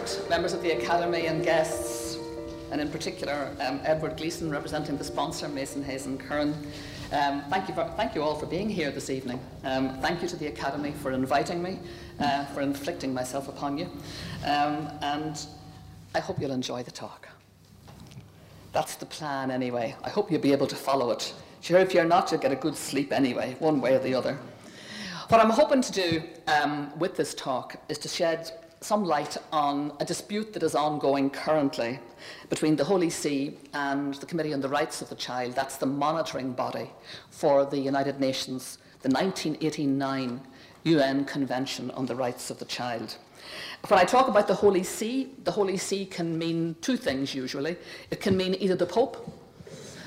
Members of the Academy and guests, and in particular um, Edward Gleeson representing the sponsor, Mason Hayes and Curran. Um, thank, you for, thank you all for being here this evening. Um, thank you to the Academy for inviting me, uh, for inflicting myself upon you, um, and I hope you'll enjoy the talk. That's the plan anyway. I hope you'll be able to follow it. Sure, if you're not, you'll get a good sleep anyway, one way or the other. What I'm hoping to do um, with this talk is to shed some light on a dispute that is ongoing currently between the Holy See and the Committee on the Rights of the Child. That's the monitoring body for the United Nations, the 1989 UN Convention on the Rights of the Child. When I talk about the Holy See, the Holy See can mean two things usually. It can mean either the Pope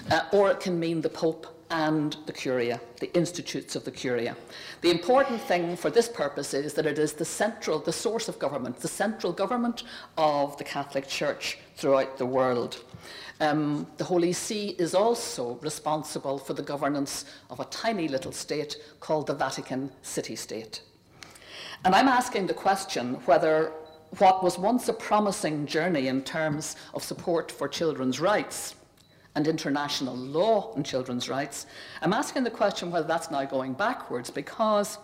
uh, or it can mean the Pope and the Curia, the institutes of the Curia. The important thing for this purpose is that it is the central, the source of government, the central government of the Catholic Church throughout the world. Um, the Holy See is also responsible for the governance of a tiny little state called the Vatican City State. And I'm asking the question whether what was once a promising journey in terms of support for children's rights and international law on children's rights, I'm asking the question whether that's now going backwards because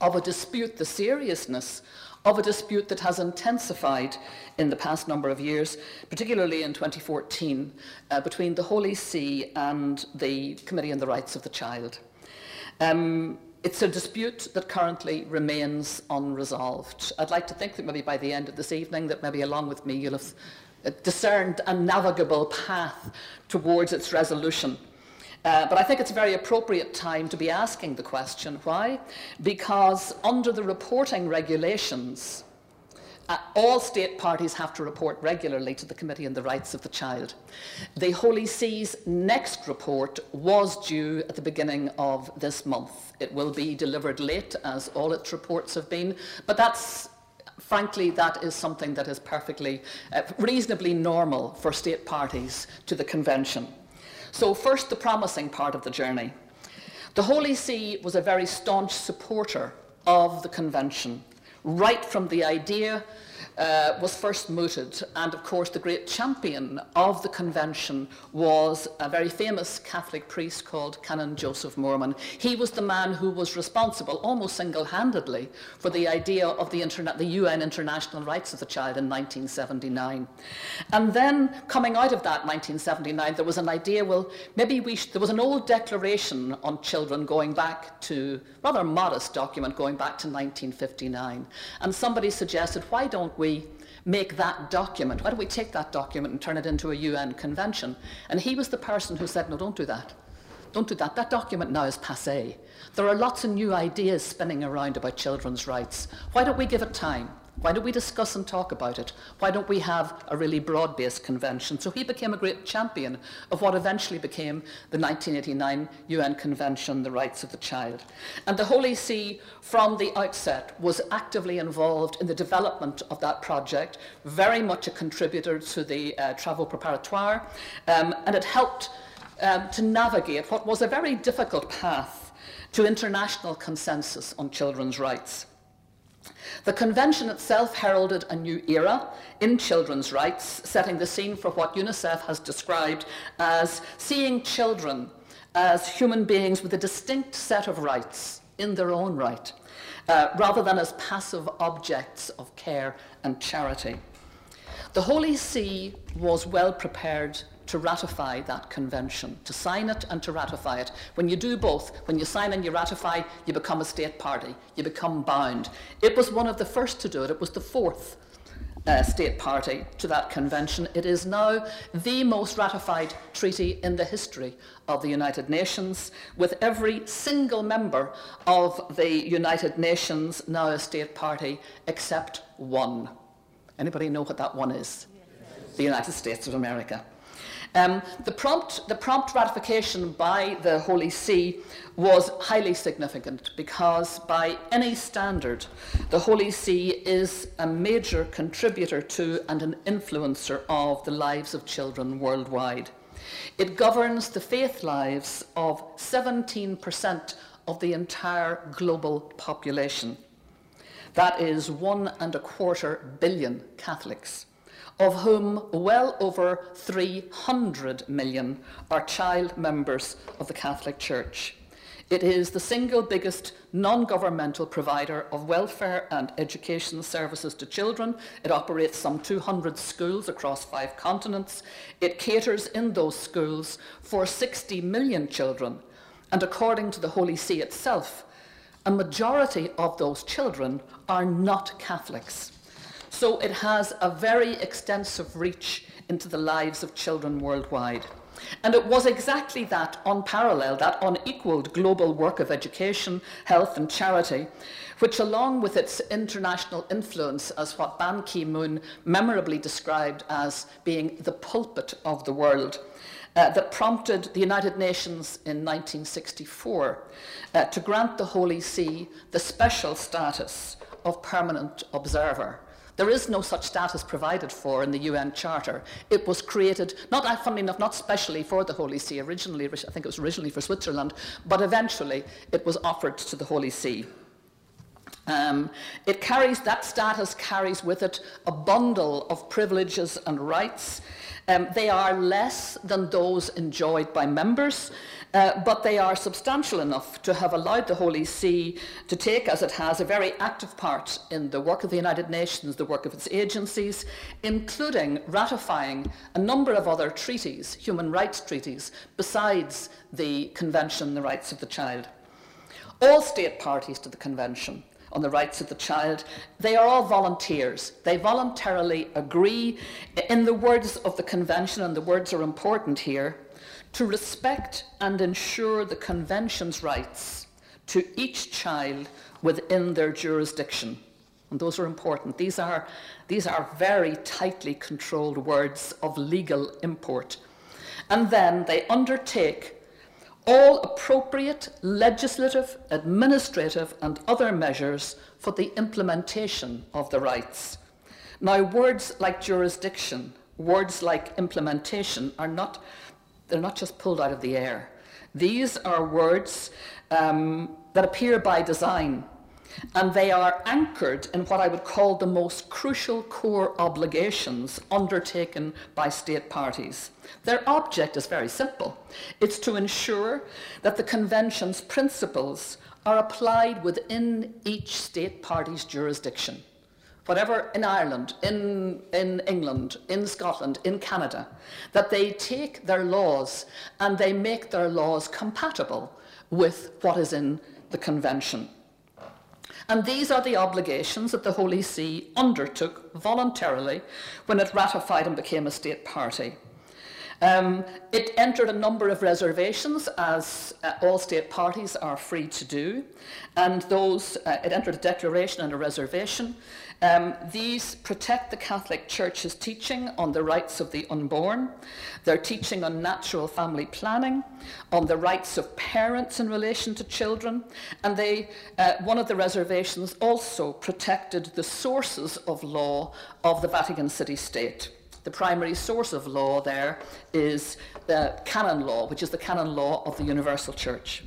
of a dispute, the seriousness of a dispute that has intensified in the past number of years, particularly in 2014, uh, between the Holy See and the Committee on the Rights of the Child. Um, it's a dispute that currently remains unresolved. I'd like to think that maybe by the end of this evening, that maybe along with me, you'll have discerned a navigable path towards its resolution. Uh, but I think it's a very appropriate time to be asking the question. Why? Because under the reporting regulations, uh, all state parties have to report regularly to the Committee on the Rights of the Child. The Holy See's next report was due at the beginning of this month. It will be delivered late, as all its reports have been, but that's frankly, that is something that is perfectly, uh, reasonably normal for state parties to the convention. So, first, the promising part of the journey. The Holy See was a very staunch supporter of the convention, right from the idea uh, was first mooted. And of course, the great champion of the convention was a very famous Catholic priest called Canon Joseph Moerman. He was the man who was responsible, almost single handedly, for the idea of the, interna- the UN International Rights of the Child in 1979. And then, coming out of that 1979, there was an idea well, maybe we sh- there was an old declaration on children going back to, rather modest document going back to 1959. And somebody suggested, why don't we make that document? Why don't we take that document and turn it into a UN convention? And he was the person who said, no, don't do that. Don't do that. That document now is passe. There are lots of new ideas spinning around about children's rights. Why don't we give it time? Why don't we discuss and talk about it? Why don't we have a really broad based convention? So he became a great champion of what eventually became the 1989 UN Convention on the Rights of the Child. And the Holy See, from the outset, was actively involved in the development of that project, very much a contributor to the uh, Travaux Preparatoires, um, and it helped um, to navigate what was a very difficult path to international consensus on children's rights. The convention itself heralded a new era in children's rights, setting the scene for what UNICEF has described as seeing children as human beings with a distinct set of rights in their own right, uh, rather than as passive objects of care and charity. The Holy See was well prepared to ratify that convention, to sign it and to ratify it. When you do both, when you sign and you ratify, you become a state party, you become bound. It was one of the first to do it, it was the fourth. Uh, state party to that convention. It is now the most ratified treaty in the history of the United Nations, with every single member of the United Nations now a state party except one. Anybody know what that one is? Yes. The United States of America. Um, the, prompt, the prompt ratification by the Holy See was highly significant because, by any standard, the Holy See is a major contributor to and an influencer of the lives of children worldwide. It governs the faith lives of 17% of the entire global population. That is one and a quarter billion Catholics, of whom well over 300 million are child members of the Catholic Church. It is the single biggest non governmental provider of welfare and education services to children. It operates some 200 schools across five continents. It caters in those schools for 60 million children. And according to the Holy See itself, a majority of those children are not Catholics. So it has a very extensive reach into the lives of children worldwide. And it was exactly that unparalleled, that unequaled global work of education, health, and charity, which, along with its international influence, as what Ban Ki moon memorably described as being the pulpit of the world, uh, that prompted the United Nations in 1964 uh, to grant the Holy See the special status of permanent observer. There is no such status provided for in the UN Charter. It was created, not uh, funnily enough, not specially for the Holy See, originally, I think it was originally for Switzerland, but eventually it was offered to the Holy See. Um, it carries, that status carries with it a bundle of privileges and rights. Um, they are less than those enjoyed by members, uh, but they are substantial enough to have allowed the Holy See to take, as it has, a very active part in the work of the United Nations, the work of its agencies, including ratifying a number of other treaties, human rights treaties, besides the Convention on the Rights of the Child. All state parties to the Convention on the rights of the child. They are all volunteers. They voluntarily agree, in the words of the convention, and the words are important here, to respect and ensure the Convention's rights to each child within their jurisdiction. And those are important. These are, these are very tightly controlled words of legal import. And then they undertake all appropriate legislative, administrative, and other measures for the implementation of the rights. Now, words like jurisdiction, words like implementation are not they're not just pulled out of the air. These are words um, that appear by design, and they are anchored in what I would call the most crucial core obligations undertaken by state parties. Their object is very simple it's to ensure that the Convention's principles are applied within each state party's jurisdiction whatever in Ireland, in, in England, in Scotland, in Canada, that they take their laws and they make their laws compatible with what is in the Convention. And these are the obligations that the Holy See undertook voluntarily when it ratified and became a state party. Um, it entered a number of reservations, as uh, all state parties are free to do, and those uh, it entered a declaration and a reservation. Um, these protect the Catholic Church's teaching on the rights of the unborn, their teaching on natural family planning, on the rights of parents in relation to children, and they, uh, one of the reservations also protected the sources of law of the Vatican City State. The primary source of law there is the canon law, which is the canon law of the Universal Church.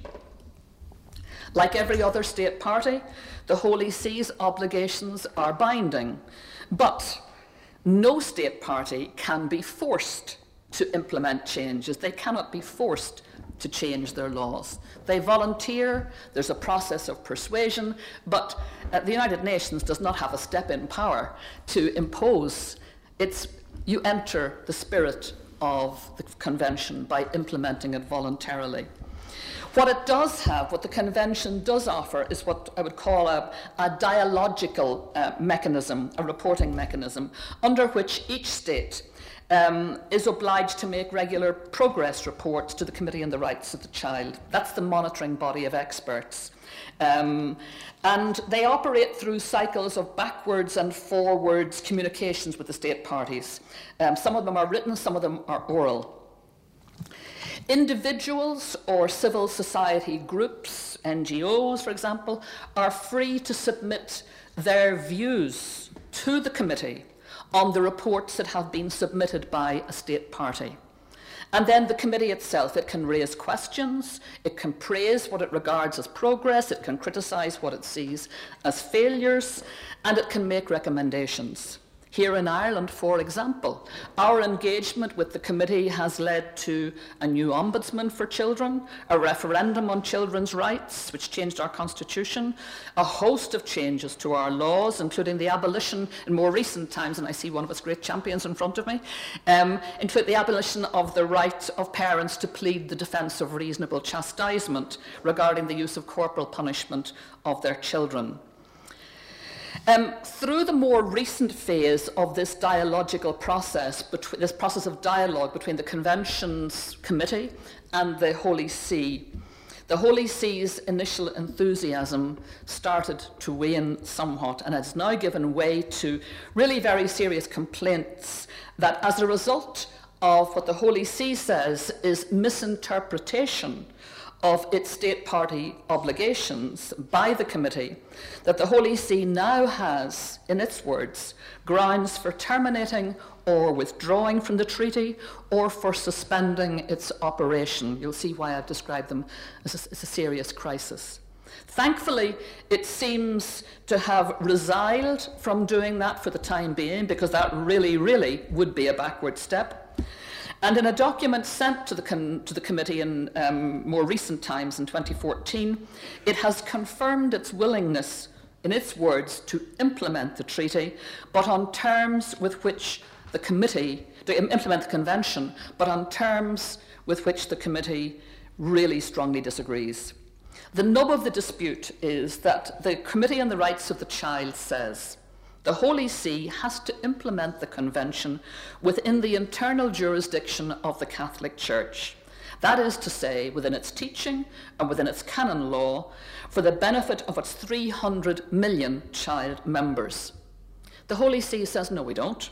Like every other state party, the Holy See's obligations are binding, but no state party can be forced to implement changes. They cannot be forced to change their laws. They volunteer, there's a process of persuasion, but uh, the United Nations does not have a step in power to impose its. You enter the spirit of the convention by implementing it voluntarily. What it does have, what the convention does offer, is what I would call a, a dialogical uh, mechanism, a reporting mechanism, under which each state um, is obliged to make regular progress reports to the Committee on the Rights of the Child. That's the monitoring body of experts. Um, and they operate through cycles of backwards and forwards communications with the state parties. Um, some of them are written, some of them are oral. Individuals or civil society groups, NGOs, for example, are free to submit their views to the committee on the reports that have been submitted by a state party. And then the committee itself, it can raise questions, it can praise what it regards as progress, it can criticise what it sees as failures, and it can make recommendations. Here in Ireland, for example, our engagement with the committee has led to a new ombudsman for children, a referendum on children's rights, which changed our constitution, a host of changes to our laws, including the abolition in more recent times, and I see one of its great champions in front of me, um, including the abolition of the right of parents to plead the defence of reasonable chastisement regarding the use of corporal punishment of their children. Um, through the more recent phase of this dialogical process, this process of dialogue between the Convention's committee and the Holy See, the Holy See's initial enthusiasm started to wane somewhat and has now given way to really very serious complaints that as a result of what the Holy See says is misinterpretation of its state party obligations by the committee that the Holy See now has, in its words, grounds for terminating or withdrawing from the treaty or for suspending its operation. You'll see why I've described them as a, as a serious crisis. Thankfully, it seems to have resiled from doing that for the time being because that really, really would be a backward step. And in a document sent to the, to the committee in um, more recent times in 2014, it has confirmed its willingness, in its words, to implement the treaty, but on terms with which the committee, to implement the convention, but on terms with which the committee really strongly disagrees. The nub of the dispute is that the Committee on the Rights of the Child says the Holy See has to implement the Convention within the internal jurisdiction of the Catholic Church. That is to say, within its teaching and within its canon law, for the benefit of its 300 million child members. The Holy See says, no, we don't.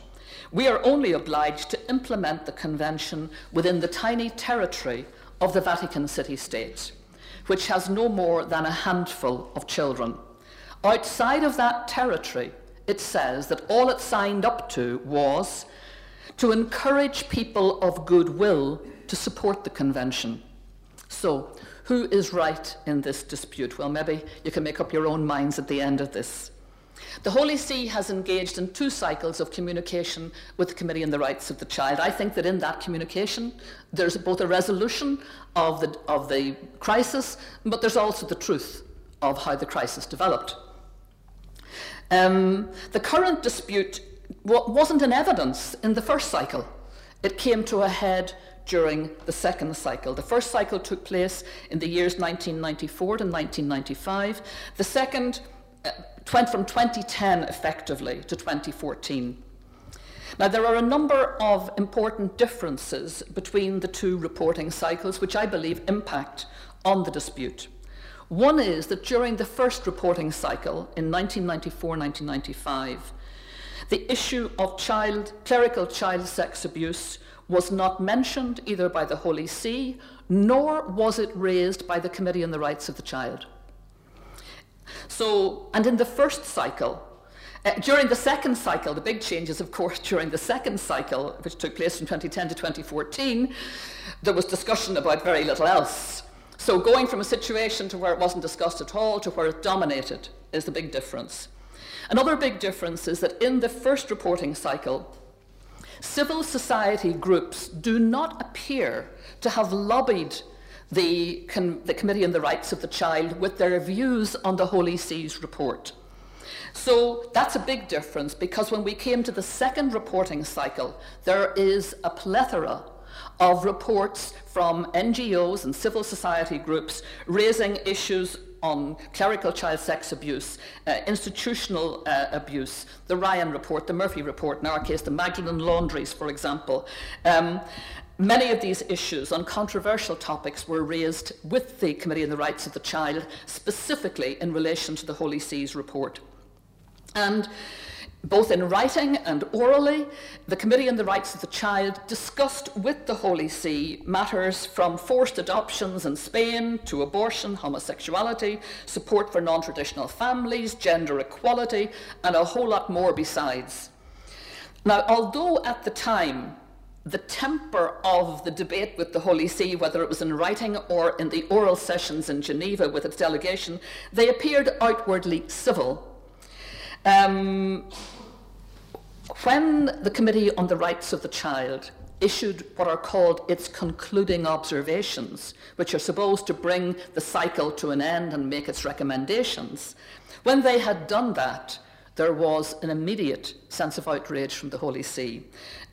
We are only obliged to implement the Convention within the tiny territory of the Vatican City State, which has no more than a handful of children. Outside of that territory, it says that all it signed up to was to encourage people of goodwill to support the convention. So, who is right in this dispute? Well, maybe you can make up your own minds at the end of this. The Holy See has engaged in two cycles of communication with the Committee on the Rights of the Child. I think that in that communication, there's both a resolution of the, of the crisis, but there's also the truth of how the crisis developed. Um, the current dispute wasn't in evidence in the first cycle. It came to a head during the second cycle. The first cycle took place in the years 1994 to 1995. The second uh, went from 2010 effectively to 2014. Now, there are a number of important differences between the two reporting cycles, which I believe impact on the dispute. One is that during the first reporting cycle in 1994 1995, the issue of child, clerical child sex abuse was not mentioned either by the Holy See nor was it raised by the Committee on the Rights of the Child. So, and in the first cycle, uh, during the second cycle, the big changes, of course, during the second cycle, which took place from 2010 to 2014, there was discussion about very little else. So going from a situation to where it wasn't discussed at all to where it dominated is the big difference. Another big difference is that in the first reporting cycle, civil society groups do not appear to have lobbied the, the Committee on the Rights of the Child with their views on the Holy See's report. So that's a big difference because when we came to the second reporting cycle, there is a plethora of reports from NGOs and civil society groups raising issues on clerical child sex abuse, uh, institutional uh, abuse, the Ryan report, the Murphy report, in our case, the Magdalen laundries, for example. Um, Many of these issues on controversial topics were raised with the Committee on the Rights of the Child, specifically in relation to the Holy See's report. And both in writing and orally, the Committee on the Rights of the Child discussed with the Holy See matters from forced adoptions in Spain to abortion, homosexuality, support for non traditional families, gender equality, and a whole lot more besides. Now, although at the time the temper of the debate with the Holy See, whether it was in writing or in the oral sessions in Geneva with its delegation, they appeared outwardly civil. Um, when the Committee on the Rights of the Child issued what are called its concluding observations, which are supposed to bring the cycle to an end and make its recommendations, when they had done that, there was an immediate sense of outrage from the Holy See.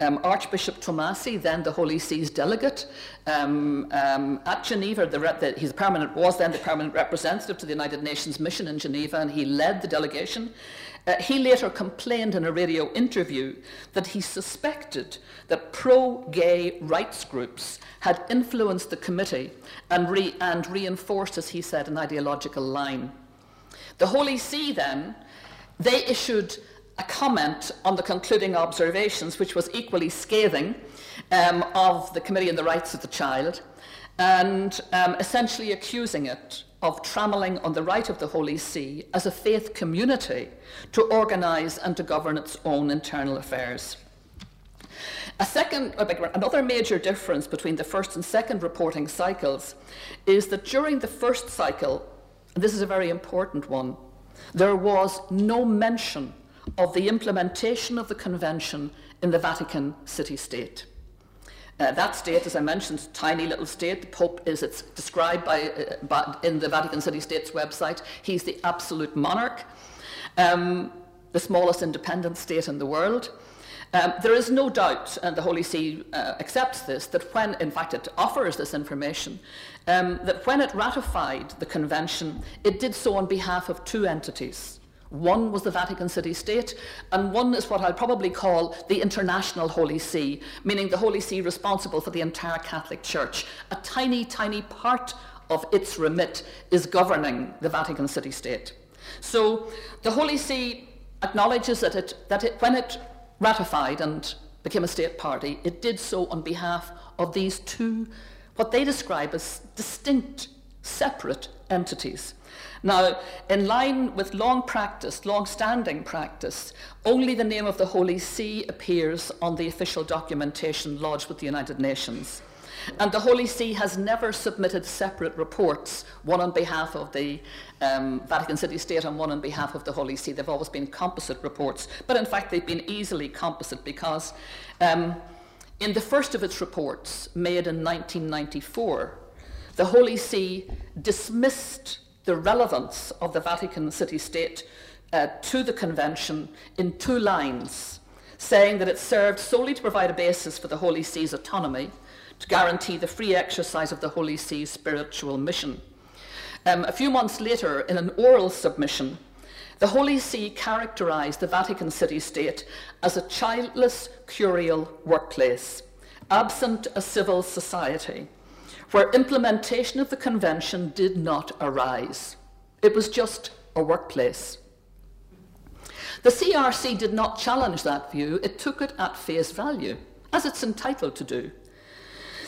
Um, Archbishop Tomasi, then the Holy See's delegate um, um, at Geneva, the, the, he's permanent, was then the permanent representative to the United Nations mission in Geneva, and he led the delegation. Uh, he later complained in a radio interview that he suspected that pro gay rights groups had influenced the committee and, re- and reinforced, as he said, an ideological line. The Holy See then they issued a comment on the concluding observations, which was equally scathing um, of the Committee on the Rights of the Child, and um, essentially accusing it of trammelling on the right of the Holy See as a faith community to organise and to govern its own internal affairs. A second, another major difference between the first and second reporting cycles is that during the first cycle, and this is a very important one, there was no mention of the implementation of the convention in the Vatican city state. Uh, that state, as I mentioned, tiny little state. The Pope is it's described by, uh, by, in the Vatican City State's website. He's the absolute monarch, um, the smallest independent state in the world. Um, there is no doubt, and the Holy See uh, accepts this, that when, in fact, it offers this information, um, that when it ratified the convention, it did so on behalf of two entities. One was the Vatican City State, and one is what I'd probably call the International Holy See, meaning the Holy See responsible for the entire Catholic Church. A tiny, tiny part of its remit is governing the Vatican City State. So the Holy See acknowledges that, it, that it, when it ratified and became a state party, it did so on behalf of these two, what they describe as distinct, separate entities. Now, in line with long practice, long standing practice, only the name of the Holy See appears on the official documentation lodged with the United Nations. And the Holy See has never submitted separate reports, one on behalf of the um, Vatican City State and one on behalf of the Holy See. They've always been composite reports, but in fact, they've been easily composite because um, in the first of its reports, made in 1994, the Holy See dismissed the relevance of the Vatican City State uh, to the Convention in two lines, saying that it served solely to provide a basis for the Holy See's autonomy to guarantee the free exercise of the Holy See's spiritual mission. Um, a few months later, in an oral submission, the Holy See characterized the Vatican City State as a childless curial workplace, absent a civil society, where implementation of the convention did not arise. It was just a workplace. The CRC did not challenge that view, it took it at face value, as it's entitled to do.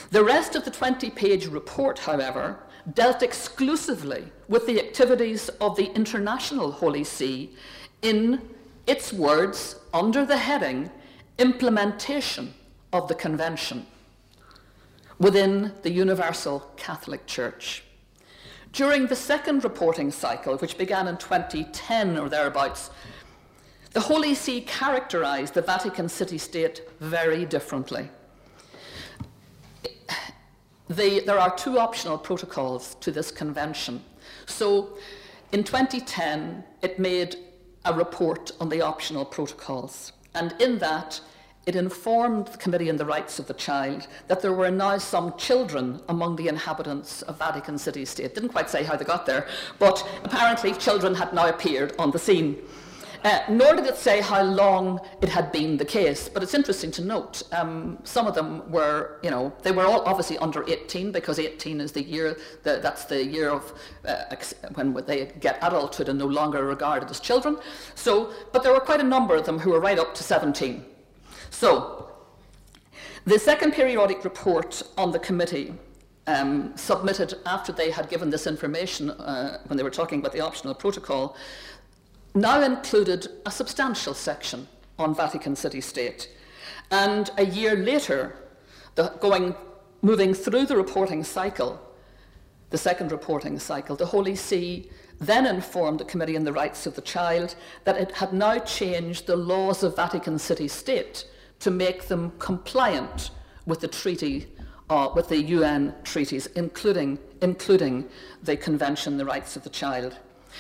The rest of the 20 page report, however, dealt exclusively with the activities of the International Holy See in its words under the heading Implementation of the Convention within the Universal Catholic Church. During the second reporting cycle, which began in 2010 or thereabouts, the Holy See characterized the Vatican City State very differently the, there are two optional protocols to this convention. So in 2010, it made a report on the optional protocols. And in that, it informed the Committee on the Rights of the Child that there were now some children among the inhabitants of Vatican City State. Didn't quite say how they got there, but apparently children had now appeared on the scene. Uh, nor did it say how long it had been the case, but it's interesting to note. Um, some of them were, you know, they were all obviously under 18 because 18 is the year, the, that's the year of uh, when they get adulthood and no longer regarded as children. So, but there were quite a number of them who were right up to 17. So, the second periodic report on the committee um, submitted after they had given this information uh, when they were talking about the optional protocol now included a substantial section on Vatican City State. And a year later, the, going, moving through the reporting cycle, the second reporting cycle, the Holy See then informed the Committee on the Rights of the Child that it had now changed the laws of Vatican City State to make them compliant with the treaty, uh, with the UN treaties, including, including the Convention on the Rights of the Child.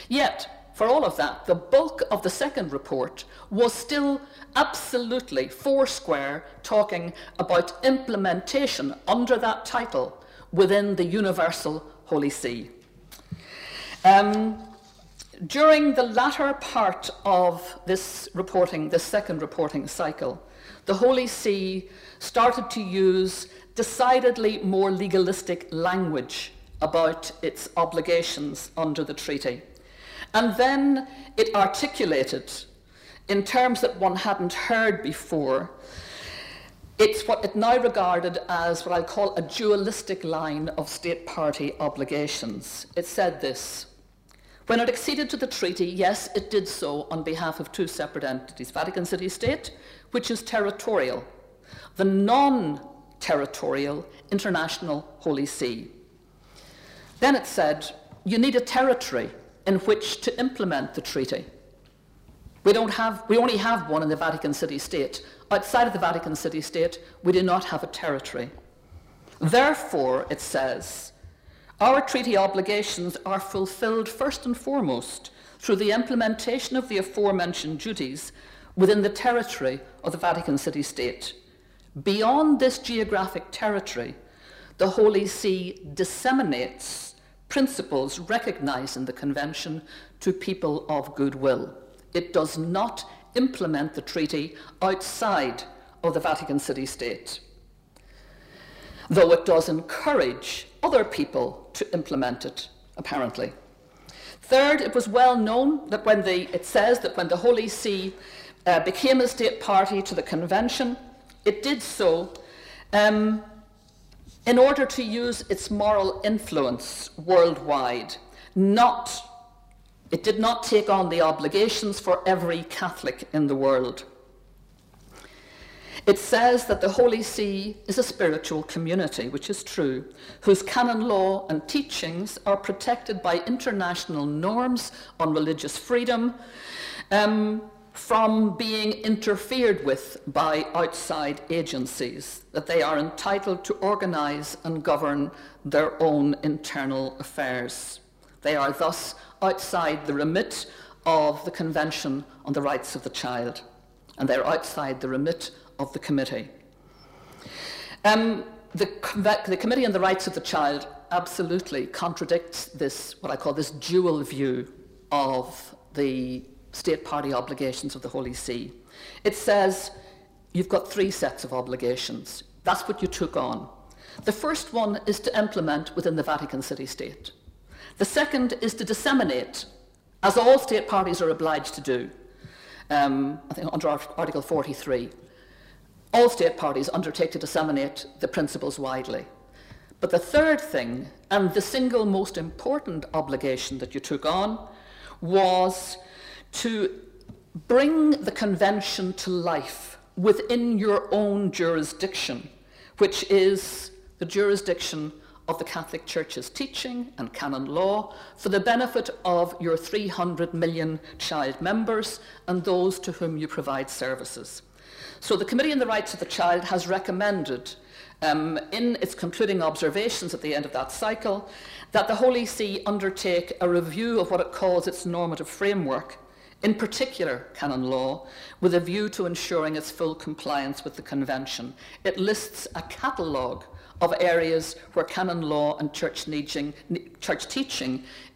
Yet, for all of that, the bulk of the second report was still absolutely foursquare talking about implementation under that title within the Universal Holy See. Um, during the latter part of this reporting, this second reporting cycle, the Holy See started to use decidedly more legalistic language about its obligations under the treaty. And then it articulated, in terms that one hadn't heard before, it's what it now regarded as what I'll call a dualistic line of state party obligations. It said this When it acceded to the treaty, yes, it did so on behalf of two separate entities Vatican City State, which is territorial, the non territorial International Holy See. Then it said, You need a territory in which to implement the treaty. We, don't have, we only have one in the Vatican City State. Outside of the Vatican City State, we do not have a territory. Therefore, it says, our treaty obligations are fulfilled first and foremost through the implementation of the aforementioned duties within the territory of the Vatican City State. Beyond this geographic territory, the Holy See disseminates principles recognized in the Convention to people of goodwill. It does not implement the treaty outside of the Vatican City State, though it does encourage other people to implement it, apparently. Third, it was well known that when the, it says that when the Holy See uh, became a state party to the Convention, it did so um, in order to use its moral influence worldwide, not it did not take on the obligations for every Catholic in the world. It says that the Holy See is a spiritual community, which is true, whose canon law and teachings are protected by international norms on religious freedom, um, from being interfered with by outside agencies, that they are entitled to organise and govern their own internal affairs. They are thus outside the remit of the Convention on the Rights of the Child, and they're outside the remit of the committee. Um, the, the Committee on the Rights of the Child absolutely contradicts this, what I call this dual view of the state party obligations of the Holy See. It says you've got three sets of obligations. That's what you took on. The first one is to implement within the Vatican City State. The second is to disseminate, as all state parties are obliged to do, um, I think under Article 43. All state parties undertake to disseminate the principles widely. But the third thing, and the single most important obligation that you took on, was to bring the convention to life within your own jurisdiction, which is the jurisdiction of the Catholic Church's teaching and canon law for the benefit of your 300 million child members and those to whom you provide services. So the Committee on the Rights of the Child has recommended um, in its concluding observations at the end of that cycle that the Holy See undertake a review of what it calls its normative framework in particular canon law, with a view to ensuring its full compliance with the Convention. It lists a catalogue of areas where canon law and church, teaching,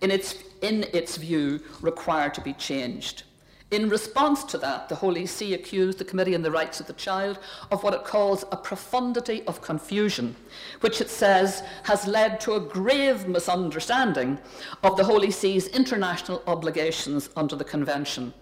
in its, in its view, require to be changed. In response to that, the Holy See accused the Committee on the Rights of the Child of what it calls a profundity of confusion, which it says has led to a grave misunderstanding of the Holy See's international obligations under the Convention.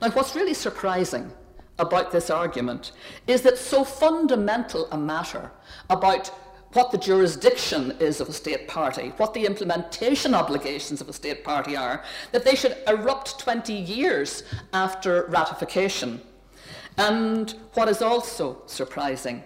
Now, what's really surprising about this argument is that so fundamental a matter about what the jurisdiction is of a state party, what the implementation obligations of a state party are, that they should erupt 20 years after ratification. And what is also surprising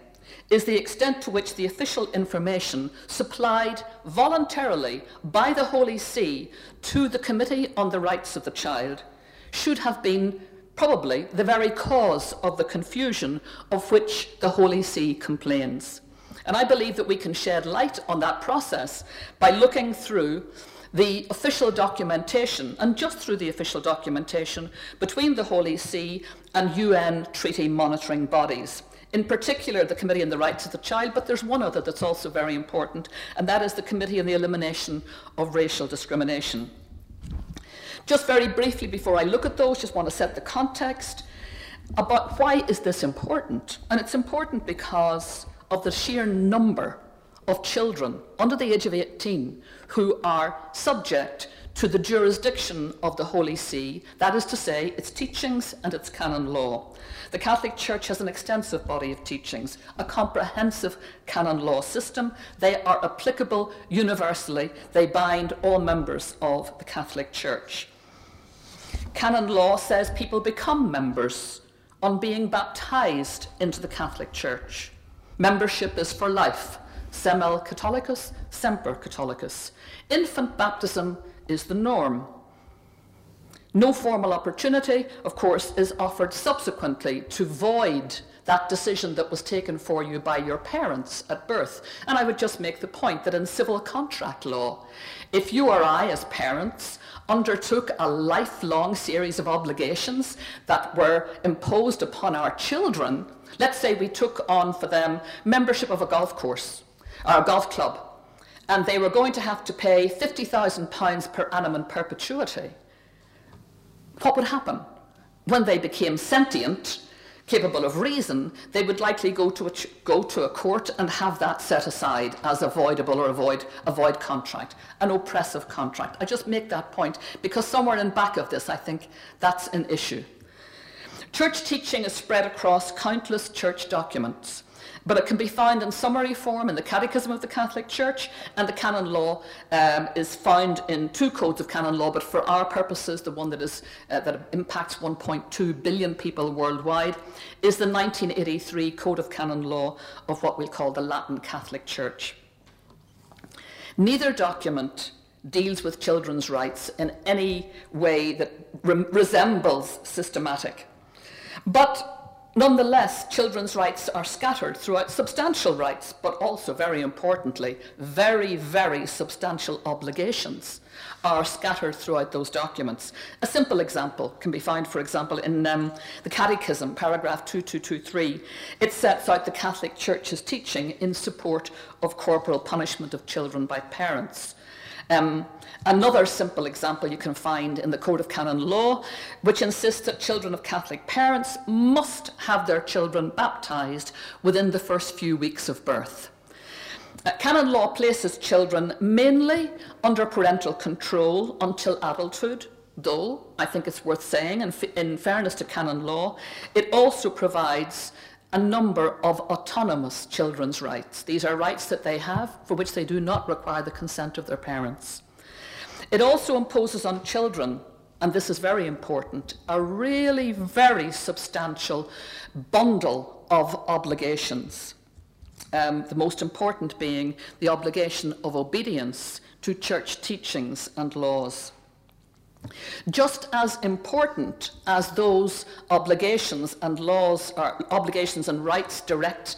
is the extent to which the official information supplied voluntarily by the Holy See to the Committee on the Rights of the Child should have been probably the very cause of the confusion of which the Holy See complains. And I believe that we can shed light on that process by looking through the official documentation, and just through the official documentation, between the Holy See and UN treaty monitoring bodies. In particular, the Committee on the Rights of the Child, but there's one other that's also very important, and that is the Committee on the Elimination of Racial Discrimination. Just very briefly before I look at those, just want to set the context about why is this important? And it's important because of the sheer number of children under the age of 18 who are subject to the jurisdiction of the Holy See, that is to say, its teachings and its canon law. The Catholic Church has an extensive body of teachings, a comprehensive canon law system. They are applicable universally, they bind all members of the Catholic Church. Canon law says people become members on being baptized into the Catholic Church. Membership is for life. Semel Catholicus, Semper Catholicus. Infant baptism is the norm. No formal opportunity, of course, is offered subsequently to void that decision that was taken for you by your parents at birth. And I would just make the point that in civil contract law, if you or I, as parents, undertook a lifelong series of obligations that were imposed upon our children, let's say we took on for them membership of a golf course or a golf club, and they were going to have to pay £50,000 per annum in perpetuity, what would happen? When they became sentient, capable of reason, they would likely go to a, go to a court and have that set aside as avoidable or avoid, avoid contract, an oppressive contract. I just make that point because somewhere in back of this, I think that's an issue. Church teaching is spread across countless church documents but it can be found in summary form in the Catechism of the Catholic Church, and the canon law um, is found in two codes of canon law, but for our purposes, the one that, is, uh, that impacts 1.2 billion people worldwide is the 1983 Code of Canon Law of what we call the Latin Catholic Church. Neither document deals with children's rights in any way that re- resembles systematic. But Nonetheless, children's rights are scattered throughout substantial rights, but also, very importantly, very, very substantial obligations are scattered throughout those documents. A simple example can be found, for example, in um, the Catechism, paragraph 2223. It sets out the Catholic Church's teaching in support of corporal punishment of children by parents. Um, another simple example you can find in the Code of Canon Law, which insists that children of Catholic parents must have their children baptized within the first few weeks of birth. Uh, canon law places children mainly under parental control until adulthood, though I think it's worth saying, in, in fairness to canon law, it also provides a number of autonomous children's rights. These are rights that they have for which they do not require the consent of their parents. It also imposes on children, and this is very important, a really very substantial bundle of obligations. Um, the most important being the obligation of obedience to church teachings and laws. Just as important as those obligations and laws are obligations and rights direct,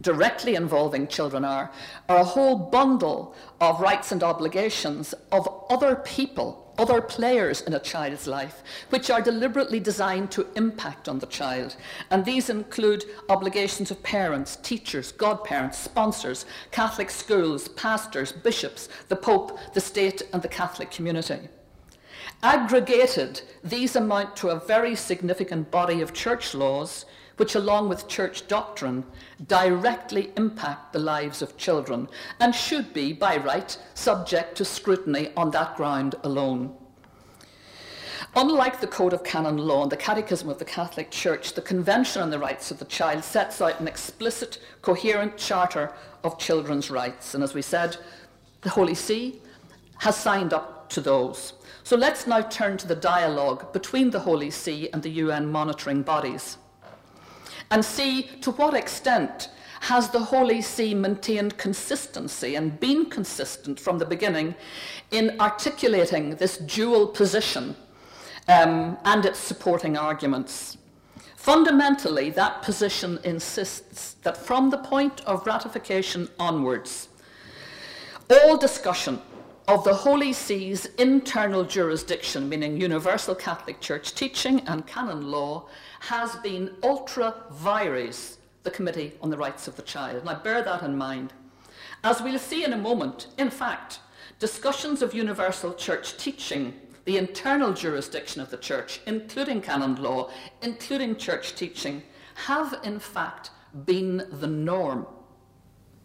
directly involving children are, are a whole bundle of rights and obligations of other people, other players in a child's life, which are deliberately designed to impact on the child. And these include obligations of parents, teachers, godparents, sponsors, Catholic schools, pastors, bishops, the Pope, the state, and the Catholic community. Aggregated, these amount to a very significant body of church laws, which, along with church doctrine, directly impact the lives of children and should be, by right, subject to scrutiny on that ground alone. Unlike the Code of Canon Law and the Catechism of the Catholic Church, the Convention on the Rights of the Child sets out an explicit, coherent charter of children's rights. And as we said, the Holy See has signed up to those. So let's now turn to the dialogue between the Holy See and the UN monitoring bodies and see to what extent has the Holy See maintained consistency and been consistent from the beginning in articulating this dual position um, and its supporting arguments. Fundamentally, that position insists that from the point of ratification onwards, all discussion of the Holy See's internal jurisdiction, meaning universal Catholic Church teaching and canon law, has been ultra vires the Committee on the Rights of the Child. I bear that in mind. As we'll see in a moment, in fact, discussions of universal church teaching, the internal jurisdiction of the church, including canon law, including church teaching, have in fact been the norm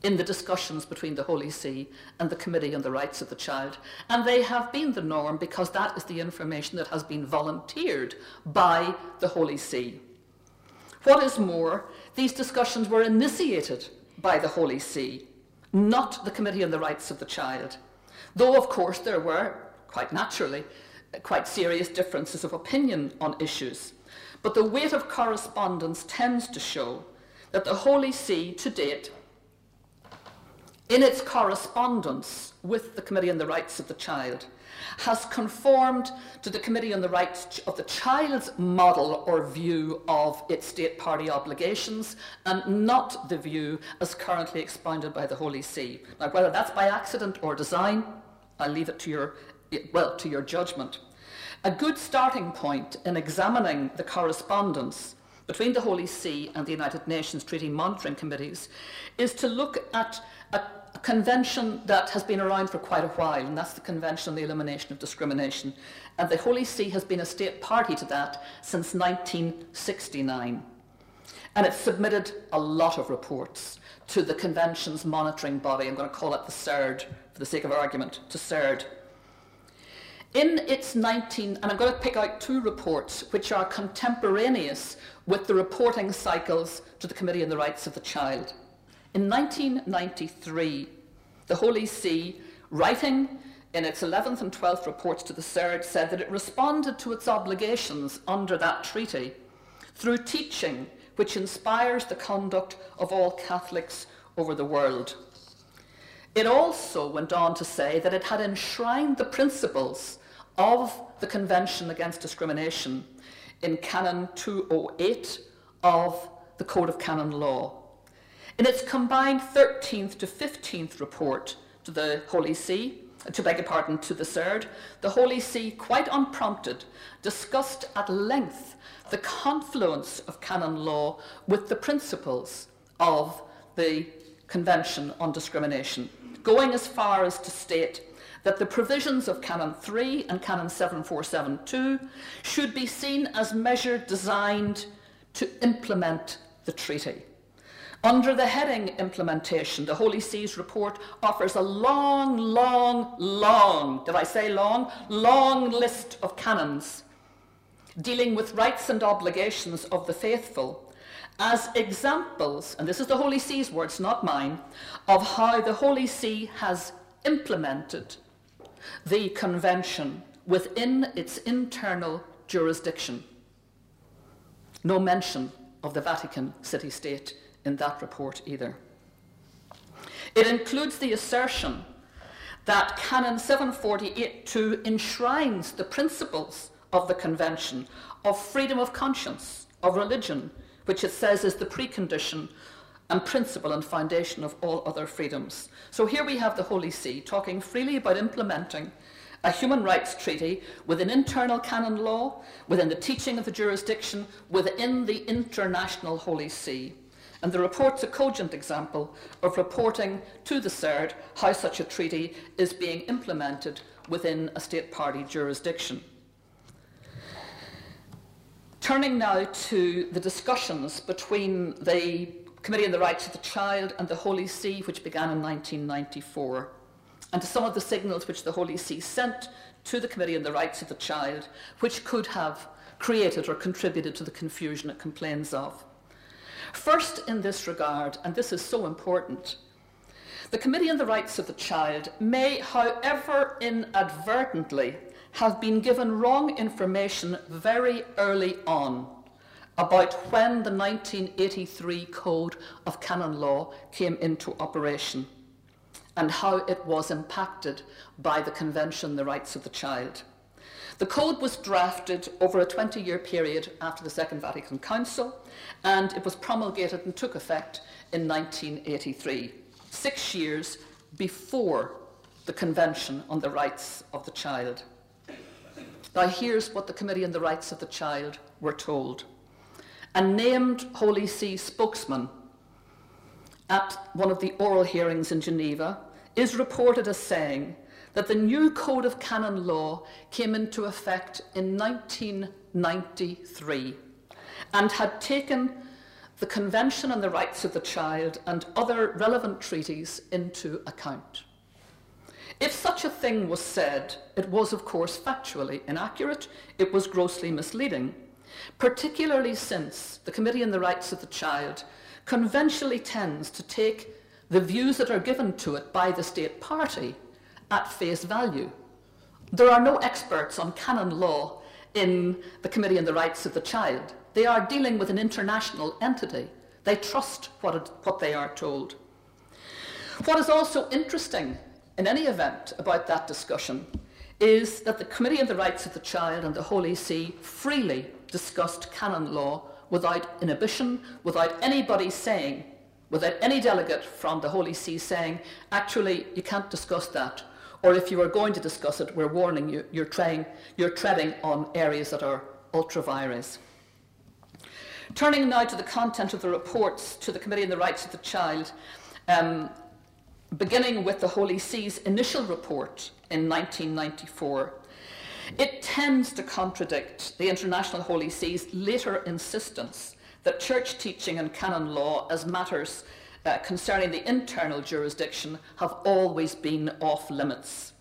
in the discussions between the Holy See and the Committee on the Rights of the Child. And they have been the norm because that is the information that has been volunteered by the Holy See. What is more, these discussions were initiated by the Holy See, not the Committee on the Rights of the Child. Though, of course, there were, quite naturally, quite serious differences of opinion on issues. But the weight of correspondence tends to show that the Holy See, to date, in its correspondence with the Committee on the Rights of the Child, has conformed to the Committee on the Rights of the Child's model or view of its state party obligations and not the view as currently expounded by the Holy See. Now, whether that's by accident or design, I'll leave it to your, well, to your judgment. A good starting point in examining the correspondence between the Holy See and the United Nations Treaty Monitoring Committees is to look at a convention that has been around for quite a while, and that's the Convention on the Elimination of Discrimination. And the Holy See has been a state party to that since 1969. And it's submitted a lot of reports to the convention's monitoring body. I'm going to call it the CERD for the sake of argument, to CERD. In its 19, and I'm going to pick out two reports which are contemporaneous with the reporting cycles to the Committee on the Rights of the Child. In 1993, the Holy See, writing in its 11th and 12th reports to the CERD, said that it responded to its obligations under that treaty through teaching which inspires the conduct of all Catholics over the world. It also went on to say that it had enshrined the principles of the Convention Against Discrimination in Canon 208 of the Code of Canon Law. In its combined 13th to 15th report to the Holy See, to beg your pardon, to the CERD, the Holy See, quite unprompted, discussed at length the confluence of canon law with the principles of the Convention on Discrimination, going as far as to state that the provisions of Canon 3 and Canon 7472 should be seen as measures designed to implement the treaty. Under the heading Implementation, the Holy See's report offers a long, long, long, did I say long? Long list of canons dealing with rights and obligations of the faithful as examples, and this is the Holy See's words, not mine, of how the Holy See has implemented the convention within its internal jurisdiction. No mention of the Vatican city state in that report either. It includes the assertion that Canon 748.2 enshrines the principles of the Convention of freedom of conscience, of religion, which it says is the precondition and principle and foundation of all other freedoms. So here we have the Holy See talking freely about implementing a human rights treaty within internal canon law, within the teaching of the jurisdiction, within the international Holy See. And the report's a cogent example of reporting to the CERD how such a treaty is being implemented within a state party jurisdiction. Turning now to the discussions between the Committee on the Rights of the Child and the Holy See, which began in 1994, and to some of the signals which the Holy See sent to the Committee on the Rights of the Child, which could have created or contributed to the confusion it complains of. First, in this regard, and this is so important, the Committee on the Rights of the Child may, however inadvertently, have been given wrong information very early on about when the 1983 Code of Canon Law came into operation and how it was impacted by the Convention on the Rights of the Child. The code was drafted over a 20 year period after the Second Vatican Council, and it was promulgated and took effect in 1983, six years before the Convention on the Rights of the Child. Now, here's what the Committee on the Rights of the Child were told. A named Holy See spokesman at one of the oral hearings in Geneva is reported as saying that the new Code of Canon Law came into effect in 1993 and had taken the Convention on the Rights of the Child and other relevant treaties into account. If such a thing was said, it was, of course, factually inaccurate, it was grossly misleading, particularly since the Committee on the Rights of the Child conventionally tends to take the views that are given to it by the state party at face value. There are no experts on canon law in the Committee on the Rights of the Child. They are dealing with an international entity. They trust what, it, what they are told. What is also interesting in any event about that discussion is that the Committee on the Rights of the Child and the Holy See freely discussed canon law without inhibition, without anybody saying, without any delegate from the Holy See saying, actually, you can't discuss that or if you are going to discuss it, we're warning you, you're, trying, you're treading on areas that are ultra vires. Turning now to the content of the reports to the Committee on the Rights of the Child, um, beginning with the Holy See's initial report in 1994, it tends to contradict the International Holy See's later insistence that church teaching and canon law as matters uh, concerning the internal jurisdiction have always been off limits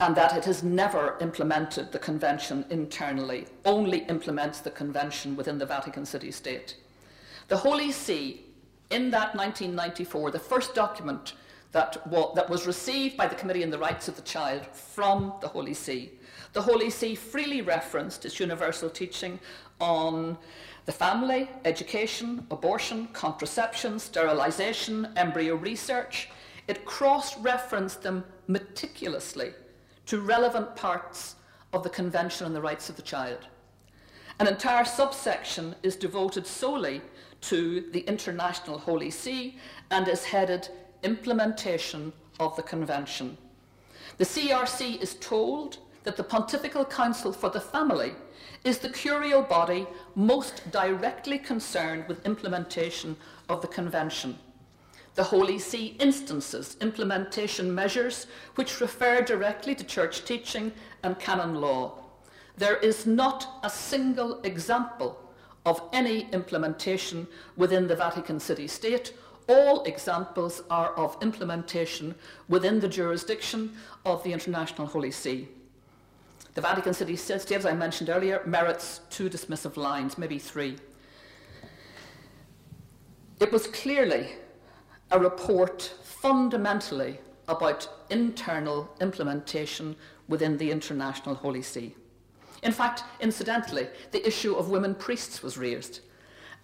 and that it has never implemented the convention internally, only implements the convention within the Vatican City State. The Holy See, in that 1994, the first document that, wa- that was received by the Committee on the Rights of the Child from the Holy See, the Holy See freely referenced its universal teaching on the family, education, abortion, contraception, sterilisation, embryo research, it cross referenced them meticulously to relevant parts of the Convention on the Rights of the Child. An entire subsection is devoted solely to the International Holy See and is headed Implementation of the Convention. The CRC is told that the Pontifical Council for the Family is the curial body most directly concerned with implementation of the Convention. The Holy See instances implementation measures which refer directly to church teaching and canon law. There is not a single example of any implementation within the Vatican City State. All examples are of implementation within the jurisdiction of the International Holy See. The Vatican City State, as I mentioned earlier, merits two dismissive lines, maybe three. It was clearly a report fundamentally about internal implementation within the International Holy See. In fact, incidentally, the issue of women priests was raised.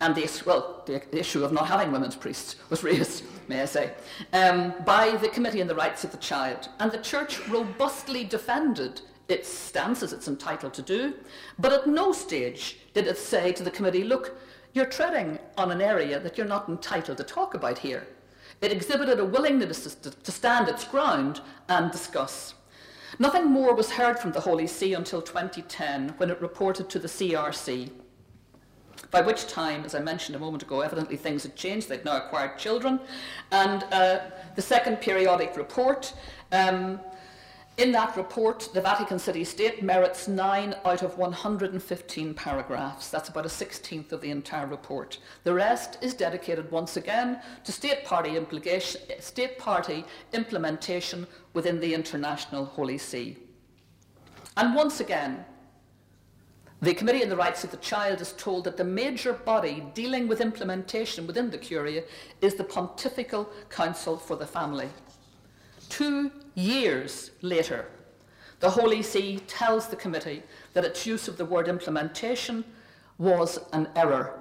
And the, well, the issue of not having women's priests was raised, may I say, um, by the Committee on the Rights of the Child. And the Church robustly defended its stance as it's entitled to do, but at no stage did it say to the committee, look, you're treading on an area that you're not entitled to talk about here. It exhibited a willingness to stand its ground and discuss. Nothing more was heard from the Holy See until 2010 when it reported to the CRC. By which time, as I mentioned a moment ago, evidently things had changed. They'd now acquired children. And uh, the second periodic report um, in that report, the Vatican City State merits 9 out of 115 paragraphs. That's about a sixteenth of the entire report. The rest is dedicated once again to state party, state party implementation within the International Holy See. And once again, the Committee on the Rights of the Child is told that the major body dealing with implementation within the Curia is the Pontifical Council for the Family. Two years later, the Holy See tells the committee that its use of the word implementation was an error.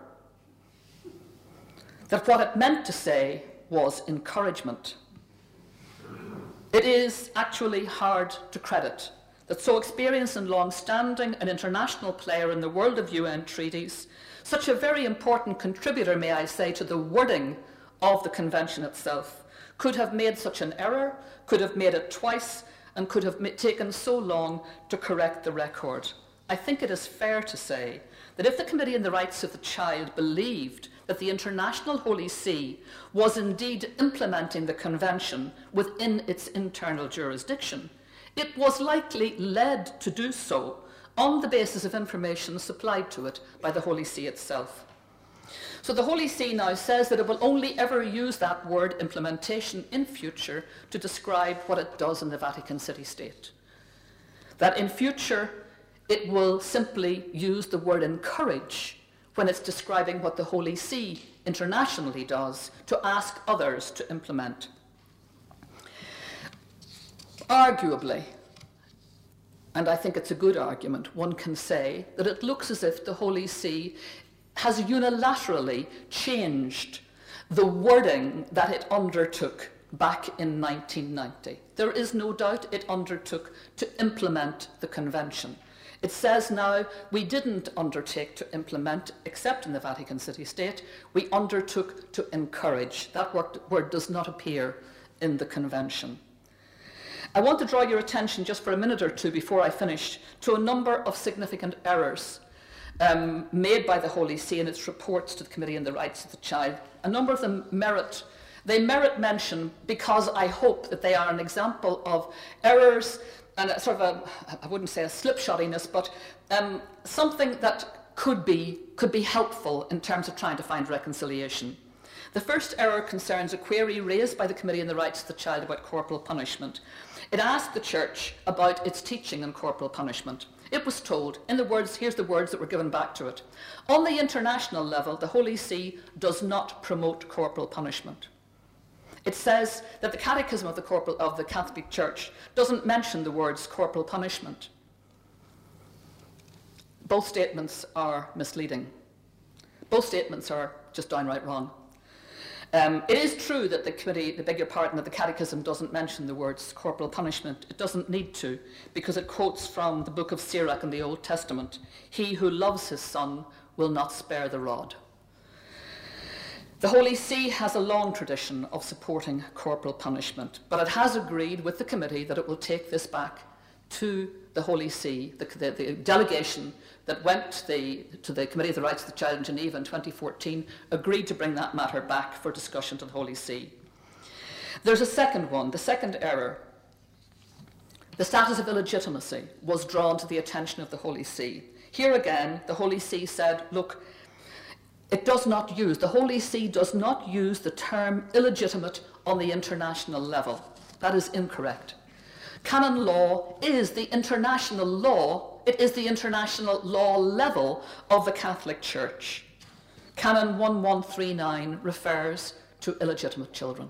That what it meant to say was encouragement. It is actually hard to credit that so experienced and long standing an international player in the world of UN treaties, such a very important contributor, may I say, to the wording of the convention itself, could have made such an error, could have made it twice, and could have taken so long to correct the record. I think it is fair to say that if the Committee on the Rights of the Child believed that the International Holy See was indeed implementing the Convention within its internal jurisdiction, it was likely led to do so on the basis of information supplied to it by the Holy See itself. So the Holy See now says that it will only ever use that word implementation in future to describe what it does in the Vatican City State. That in future it will simply use the word encourage when it's describing what the Holy See internationally does to ask others to implement. Arguably, and I think it's a good argument, one can say that it looks as if the Holy See has unilaterally changed the wording that it undertook back in 1990. There is no doubt it undertook to implement the convention. It says now we didn't undertake to implement, except in the Vatican City State, we undertook to encourage. That word, does not appear in the convention. I want to draw your attention just for a minute or two before I finish to a number of significant errors um, made by the Holy See in its reports to the Committee on the Rights of the Child. A number of them merit they merit mention because I hope that they are an example of errors and a sort of a, I wouldn't say a slipshottiness, but um, something that could be, could be helpful in terms of trying to find reconciliation. The first error concerns a query raised by the Committee on the Rights of the Child about corporal punishment. It asked the Church about its teaching on corporal punishment. It was told, in the words, here's the words that were given back to it. On the international level, the Holy See does not promote corporal punishment. It says that the Catechism of the, corporal, of the Catholic Church doesn't mention the words corporal punishment. Both statements are misleading. Both statements are just downright wrong. Um, it is true that the committee, the beg your pardon, that the Catechism doesn't mention the words corporal punishment. It doesn't need to, because it quotes from the book of Sirach in the Old Testament He who loves his son will not spare the rod. The Holy See has a long tradition of supporting corporal punishment, but it has agreed with the committee that it will take this back to the Holy See, the, the, the delegation that went to the, to the Committee of the Rights of the Child in Geneva in 2014 agreed to bring that matter back for discussion to the Holy See. There's a second one, the second error. The status of illegitimacy was drawn to the attention of the Holy See. Here again, the Holy See said, look, it does not use, the Holy See does not use the term illegitimate on the international level. That is incorrect. Canon law is the international law, it is the international law level of the Catholic Church. Canon 1139 refers to illegitimate children.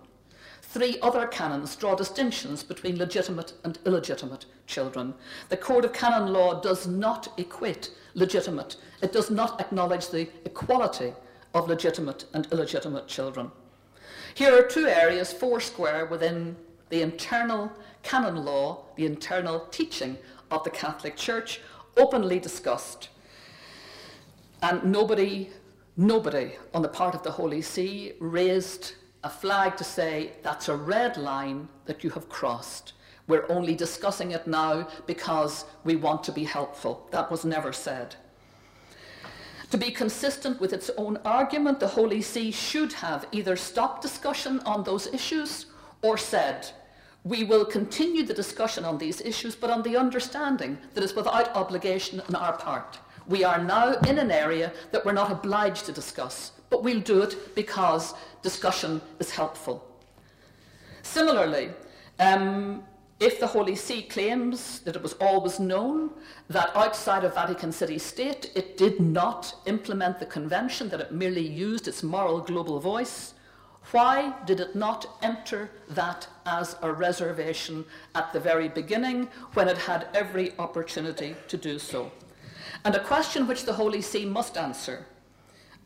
Three other canons draw distinctions between legitimate and illegitimate children. The Code of Canon Law does not equate legitimate, it does not acknowledge the equality of legitimate and illegitimate children. Here are two areas, foursquare, within the internal canon law, the internal teaching of the Catholic Church, openly discussed. And nobody, nobody on the part of the Holy See raised a flag to say that's a red line that you have crossed. We're only discussing it now because we want to be helpful. That was never said. To be consistent with its own argument, the Holy See should have either stopped discussion on those issues or said, we will continue the discussion on these issues, but on the understanding that it's without obligation on our part. We are now in an area that we're not obliged to discuss, but we'll do it because discussion is helpful. Similarly, um, if the Holy See claims that it was always known that outside of Vatican City State it did not implement the convention, that it merely used its moral global voice, why did it not enter that as a reservation at the very beginning when it had every opportunity to do so? And a question which the Holy See must answer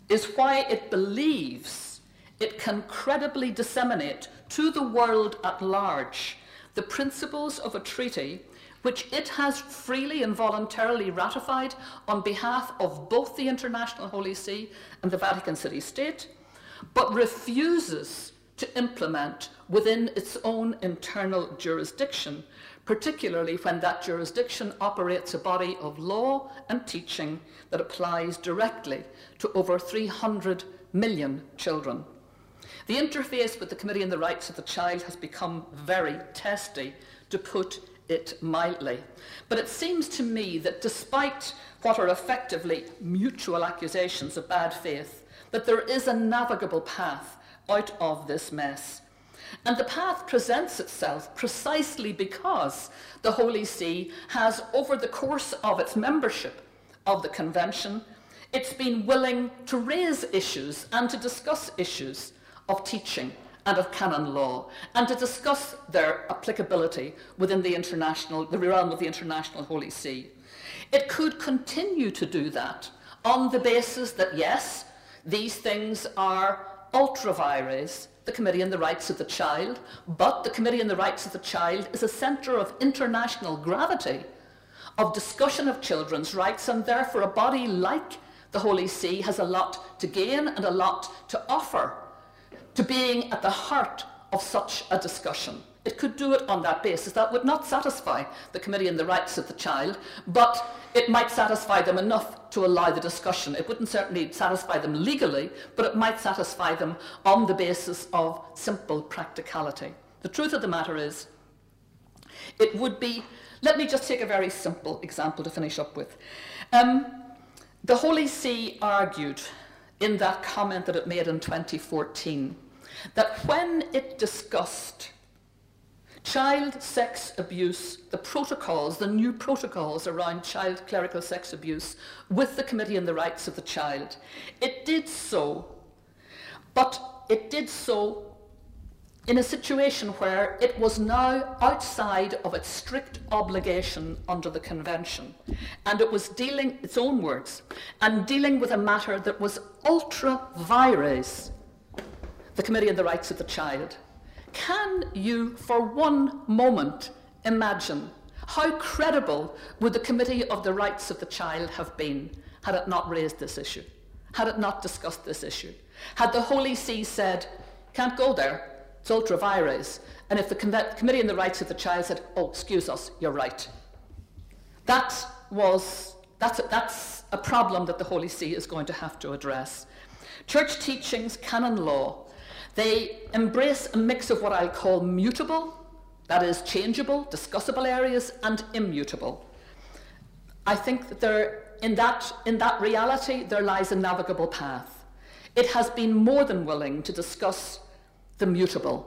is why it believes it can credibly disseminate to the world at large the principles of a treaty which it has freely and voluntarily ratified on behalf of both the International Holy See and the Vatican City State, but refuses to implement within its own internal jurisdiction, particularly when that jurisdiction operates a body of law and teaching that applies directly to over 300 million children. The interface with the Committee on the Rights of the Child has become very testy, to put it mildly. But it seems to me that despite what are effectively mutual accusations of bad faith, that there is a navigable path out of this mess. And the path presents itself precisely because the Holy See has, over the course of its membership of the Convention, it's been willing to raise issues and to discuss issues of teaching and of canon law, and to discuss their applicability within the international, the realm of the international Holy See. It could continue to do that on the basis that, yes, these things are ultra vires, the Committee on the Rights of the Child, but the Committee on the Rights of the Child is a centre of international gravity, of discussion of children's rights, and therefore a body like the Holy See has a lot to gain and a lot to offer. To being at the heart of such a discussion. It could do it on that basis. That would not satisfy the Committee on the Rights of the Child, but it might satisfy them enough to allow the discussion. It wouldn't certainly satisfy them legally, but it might satisfy them on the basis of simple practicality. The truth of the matter is, it would be. Let me just take a very simple example to finish up with. Um, the Holy See argued in that comment that it made in 2014 that when it discussed child sex abuse, the protocols, the new protocols around child clerical sex abuse with the Committee on the Rights of the Child, it did so, but it did so in a situation where it was now outside of its strict obligation under the convention. And it was dealing its own words and dealing with a matter that was ultra vires the committee on the rights of the child can you for one moment imagine how credible would the committee of the rights of the child have been had it not raised this issue had it not discussed this issue had the holy see said can't go there it's ultra vires. And if the Committee on the Rights of the Child said, oh, excuse us, you're right, that was, that's, a, that's a problem that the Holy See is going to have to address. Church teachings, canon law, they embrace a mix of what I'll call mutable, that is, changeable, discussable areas, and immutable. I think that there, in, that, in that reality, there lies a navigable path. It has been more than willing to discuss the mutable.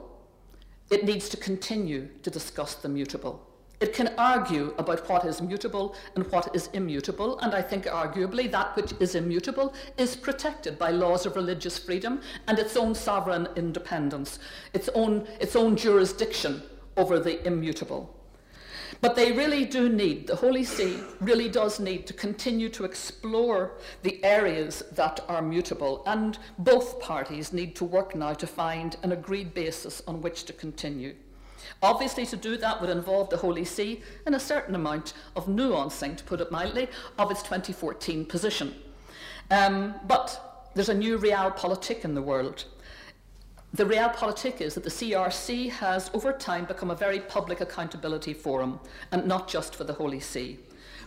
It needs to continue to discuss the mutable. It can argue about what is mutable and what is immutable, and I think arguably that which is immutable is protected by laws of religious freedom and its own sovereign independence, its own, its own jurisdiction over the immutable. But they really do need, the Holy See really does need to continue to explore the areas that are mutable, and both parties need to work now to find an agreed basis on which to continue. Obviously, to do that would involve the Holy See in a certain amount of nuancing, to put it mildly, of its 2014 position. Um, but there's a new realpolitik in the world. The realpolitik is that the CRC has, over time, become a very public accountability forum, and not just for the Holy See,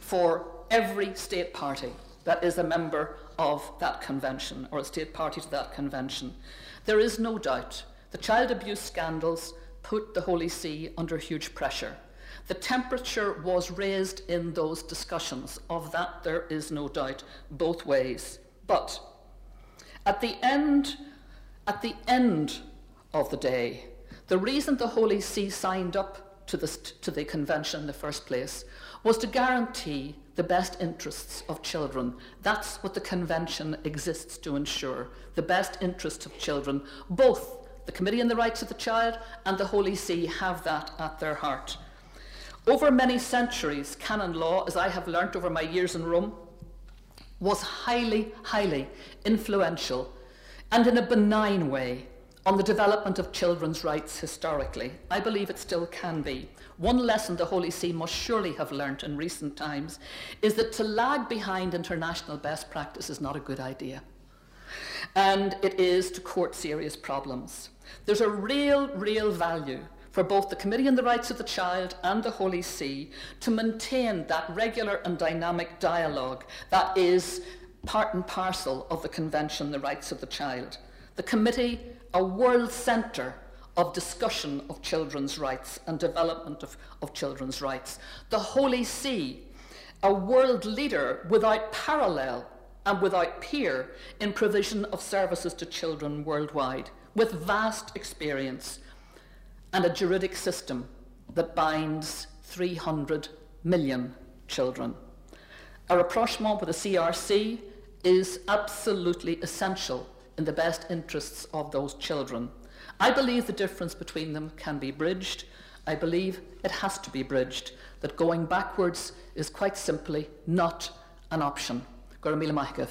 for every state party that is a member of that convention or a state party to that convention. There is no doubt the child abuse scandals put the Holy See under huge pressure. The temperature was raised in those discussions. Of that, there is no doubt, both ways. But at the end at the end of the day, the reason the Holy See signed up to, this, to the convention in the first place was to guarantee the best interests of children. That's what the convention exists to ensure the best interests of children. Both the Committee on the Rights of the Child and the Holy See have that at their heart. Over many centuries, canon law, as I have learnt over my years in Rome, was highly, highly influential and in a benign way on the development of children's rights historically. I believe it still can be. One lesson the Holy See must surely have learnt in recent times is that to lag behind international best practice is not a good idea. And it is to court serious problems. There's a real, real value for both the Committee on the Rights of the Child and the Holy See to maintain that regular and dynamic dialogue that is part and parcel of the Convention on the Rights of the Child. The Committee, a world centre of discussion of children's rights and development of, of children's rights. The Holy See, a world leader without parallel and without peer in provision of services to children worldwide, with vast experience and a juridic system that binds 300 million children. A rapprochement with the CRC is absolutely essential in the best interests of those children. I believe the difference between them can be bridged. I believe it has to be bridged, that going backwards is quite simply not an option. Gurmil Mahkav.